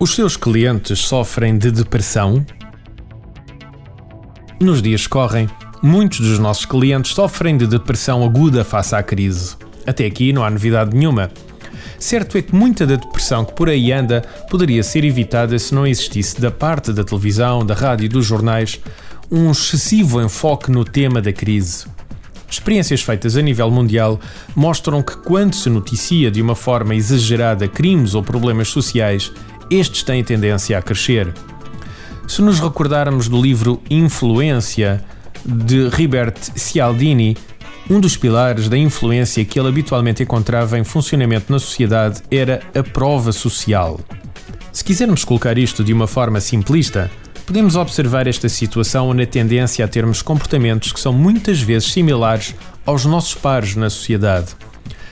Os seus clientes sofrem de depressão? Nos dias que correm, muitos dos nossos clientes sofrem de depressão aguda face à crise. Até aqui não há novidade nenhuma. Certo é que muita da depressão que por aí anda poderia ser evitada se não existisse da parte da televisão, da rádio e dos jornais um excessivo enfoque no tema da crise. Experiências feitas a nível mundial mostram que quando se noticia de uma forma exagerada crimes ou problemas sociais, estes têm tendência a crescer. Se nos recordarmos do livro Influência, de Ribert Cialdini, um dos pilares da influência que ele habitualmente encontrava em funcionamento na sociedade era a prova social. Se quisermos colocar isto de uma forma simplista, podemos observar esta situação na tendência a termos comportamentos que são muitas vezes similares aos nossos pares na sociedade.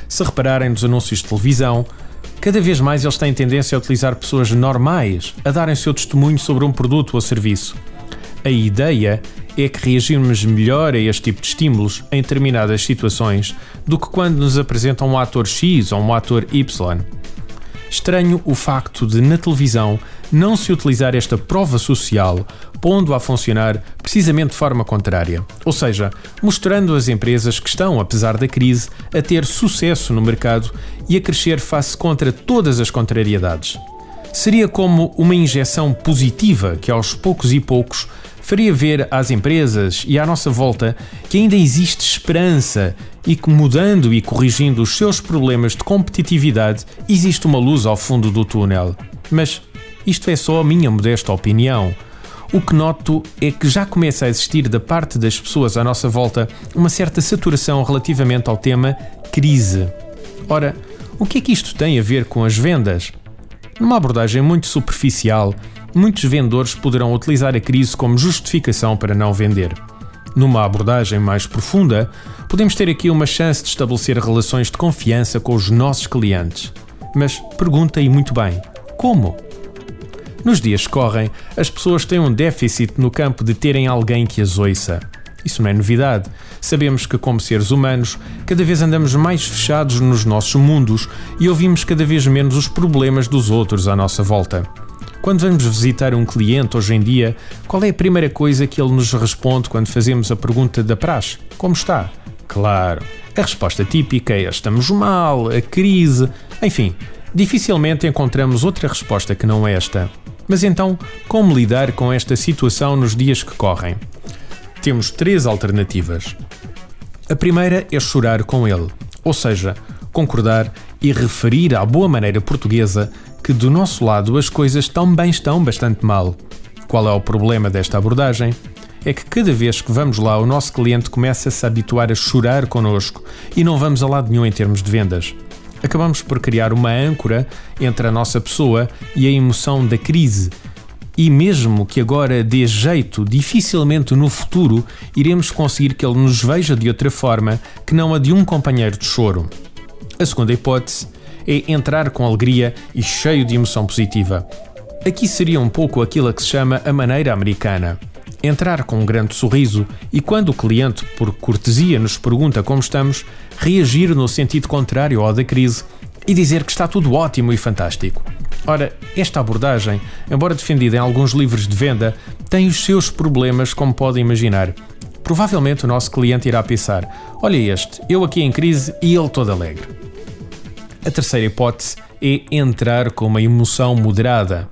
Se repararem nos anúncios de televisão, Cada vez mais eles têm tendência a utilizar pessoas normais a darem seu testemunho sobre um produto ou serviço. A ideia é que reagirmos melhor a este tipo de estímulos em determinadas situações do que quando nos apresentam um ator X ou um ator Y. Estranho o facto de, na televisão, não se utilizar esta prova social, pondo a funcionar precisamente de forma contrária. Ou seja, mostrando as empresas que estão, apesar da crise, a ter sucesso no mercado e a crescer face contra todas as contrariedades. Seria como uma injeção positiva que, aos poucos e poucos, faria ver às empresas e à nossa volta que ainda existe esperança e que, mudando e corrigindo os seus problemas de competitividade, existe uma luz ao fundo do túnel. Mas isto é só a minha modesta opinião. O que noto é que já começa a existir da parte das pessoas à nossa volta uma certa saturação relativamente ao tema crise. Ora, o que é que isto tem a ver com as vendas? Numa abordagem muito superficial, muitos vendedores poderão utilizar a crise como justificação para não vender. Numa abordagem mais profunda, podemos ter aqui uma chance de estabelecer relações de confiança com os nossos clientes. Mas pergunta aí muito bem: como? Nos dias que correm, as pessoas têm um déficit no campo de terem alguém que as ouça. Isso não é novidade. Sabemos que, como seres humanos, cada vez andamos mais fechados nos nossos mundos e ouvimos cada vez menos os problemas dos outros à nossa volta. Quando vamos visitar um cliente hoje em dia, qual é a primeira coisa que ele nos responde quando fazemos a pergunta da praxe? Como está? Claro, a resposta típica é estamos mal, a crise, enfim, dificilmente encontramos outra resposta que não esta. Mas então, como lidar com esta situação nos dias que correm? Temos três alternativas. A primeira é chorar com ele, ou seja, concordar e referir à boa maneira portuguesa que do nosso lado as coisas também estão bastante mal. Qual é o problema desta abordagem? É que cada vez que vamos lá, o nosso cliente começa a se habituar a chorar connosco e não vamos a lado nenhum em termos de vendas. Acabamos por criar uma âncora entre a nossa pessoa e a emoção da crise. E mesmo que agora dê jeito, dificilmente no futuro iremos conseguir que ele nos veja de outra forma que não a de um companheiro de choro. A segunda hipótese é entrar com alegria e cheio de emoção positiva. Aqui seria um pouco aquilo que se chama a maneira americana. Entrar com um grande sorriso e, quando o cliente, por cortesia, nos pergunta como estamos, reagir no sentido contrário ao da crise e dizer que está tudo ótimo e fantástico. Ora, esta abordagem, embora defendida em alguns livros de venda, tem os seus problemas, como podem imaginar. Provavelmente o nosso cliente irá pensar: olha este, eu aqui em crise e ele todo alegre. A terceira hipótese é entrar com uma emoção moderada.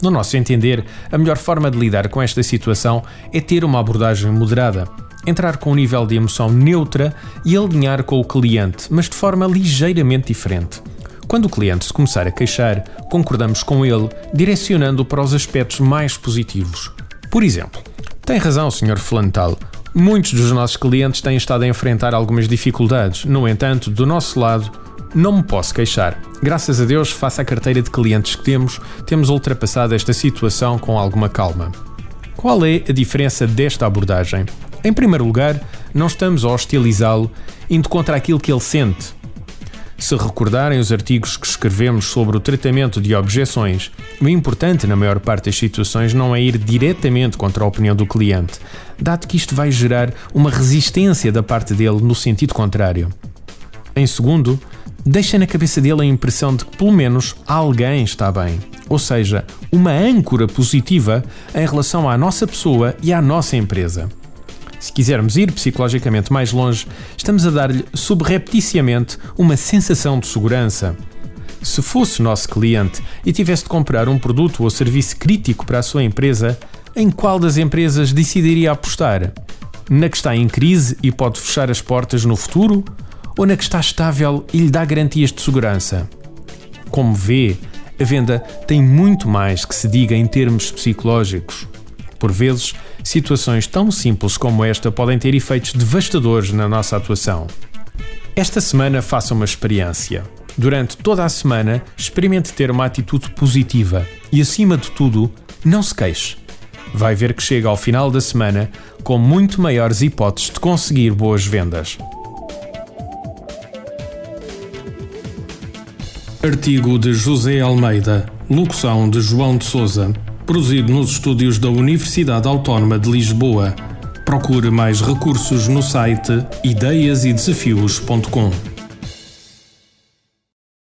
No nosso entender, a melhor forma de lidar com esta situação é ter uma abordagem moderada. Entrar com um nível de emoção neutra e alinhar com o cliente, mas de forma ligeiramente diferente. Quando o cliente se começar a queixar, concordamos com ele, direcionando-o para os aspectos mais positivos. Por exemplo, tem razão, Sr. Flantal. Muitos dos nossos clientes têm estado a enfrentar algumas dificuldades. No entanto, do nosso lado, não me posso queixar. Graças a Deus, face à carteira de clientes que temos, temos ultrapassado esta situação com alguma calma. Qual é a diferença desta abordagem? Em primeiro lugar, não estamos a hostilizá-lo, indo contra aquilo que ele sente. Se recordarem os artigos que escrevemos sobre o tratamento de objeções, o importante na maior parte das situações não é ir diretamente contra a opinião do cliente, dado que isto vai gerar uma resistência da parte dele no sentido contrário. Em segundo, deixa na cabeça dele a impressão de que pelo menos alguém está bem. Ou seja, uma âncora positiva em relação à nossa pessoa e à nossa empresa. Se quisermos ir psicologicamente mais longe, estamos a dar-lhe subrepticiamente uma sensação de segurança. Se fosse nosso cliente e tivesse de comprar um produto ou serviço crítico para a sua empresa, em qual das empresas decidiria apostar? Na que está em crise e pode fechar as portas no futuro? Ou na que está estável e lhe dá garantias de segurança? Como vê, a venda tem muito mais que se diga em termos psicológicos. Por vezes, situações tão simples como esta podem ter efeitos devastadores na nossa atuação. Esta semana faça uma experiência. Durante toda a semana, experimente ter uma atitude positiva e, acima de tudo, não se queixe. Vai ver que chega ao final da semana com muito maiores hipóteses de conseguir boas vendas. Artigo de José Almeida, locução de João de Souza, produzido nos estúdios da Universidade Autónoma de Lisboa. Procure mais recursos no site ideiasedesafios.com.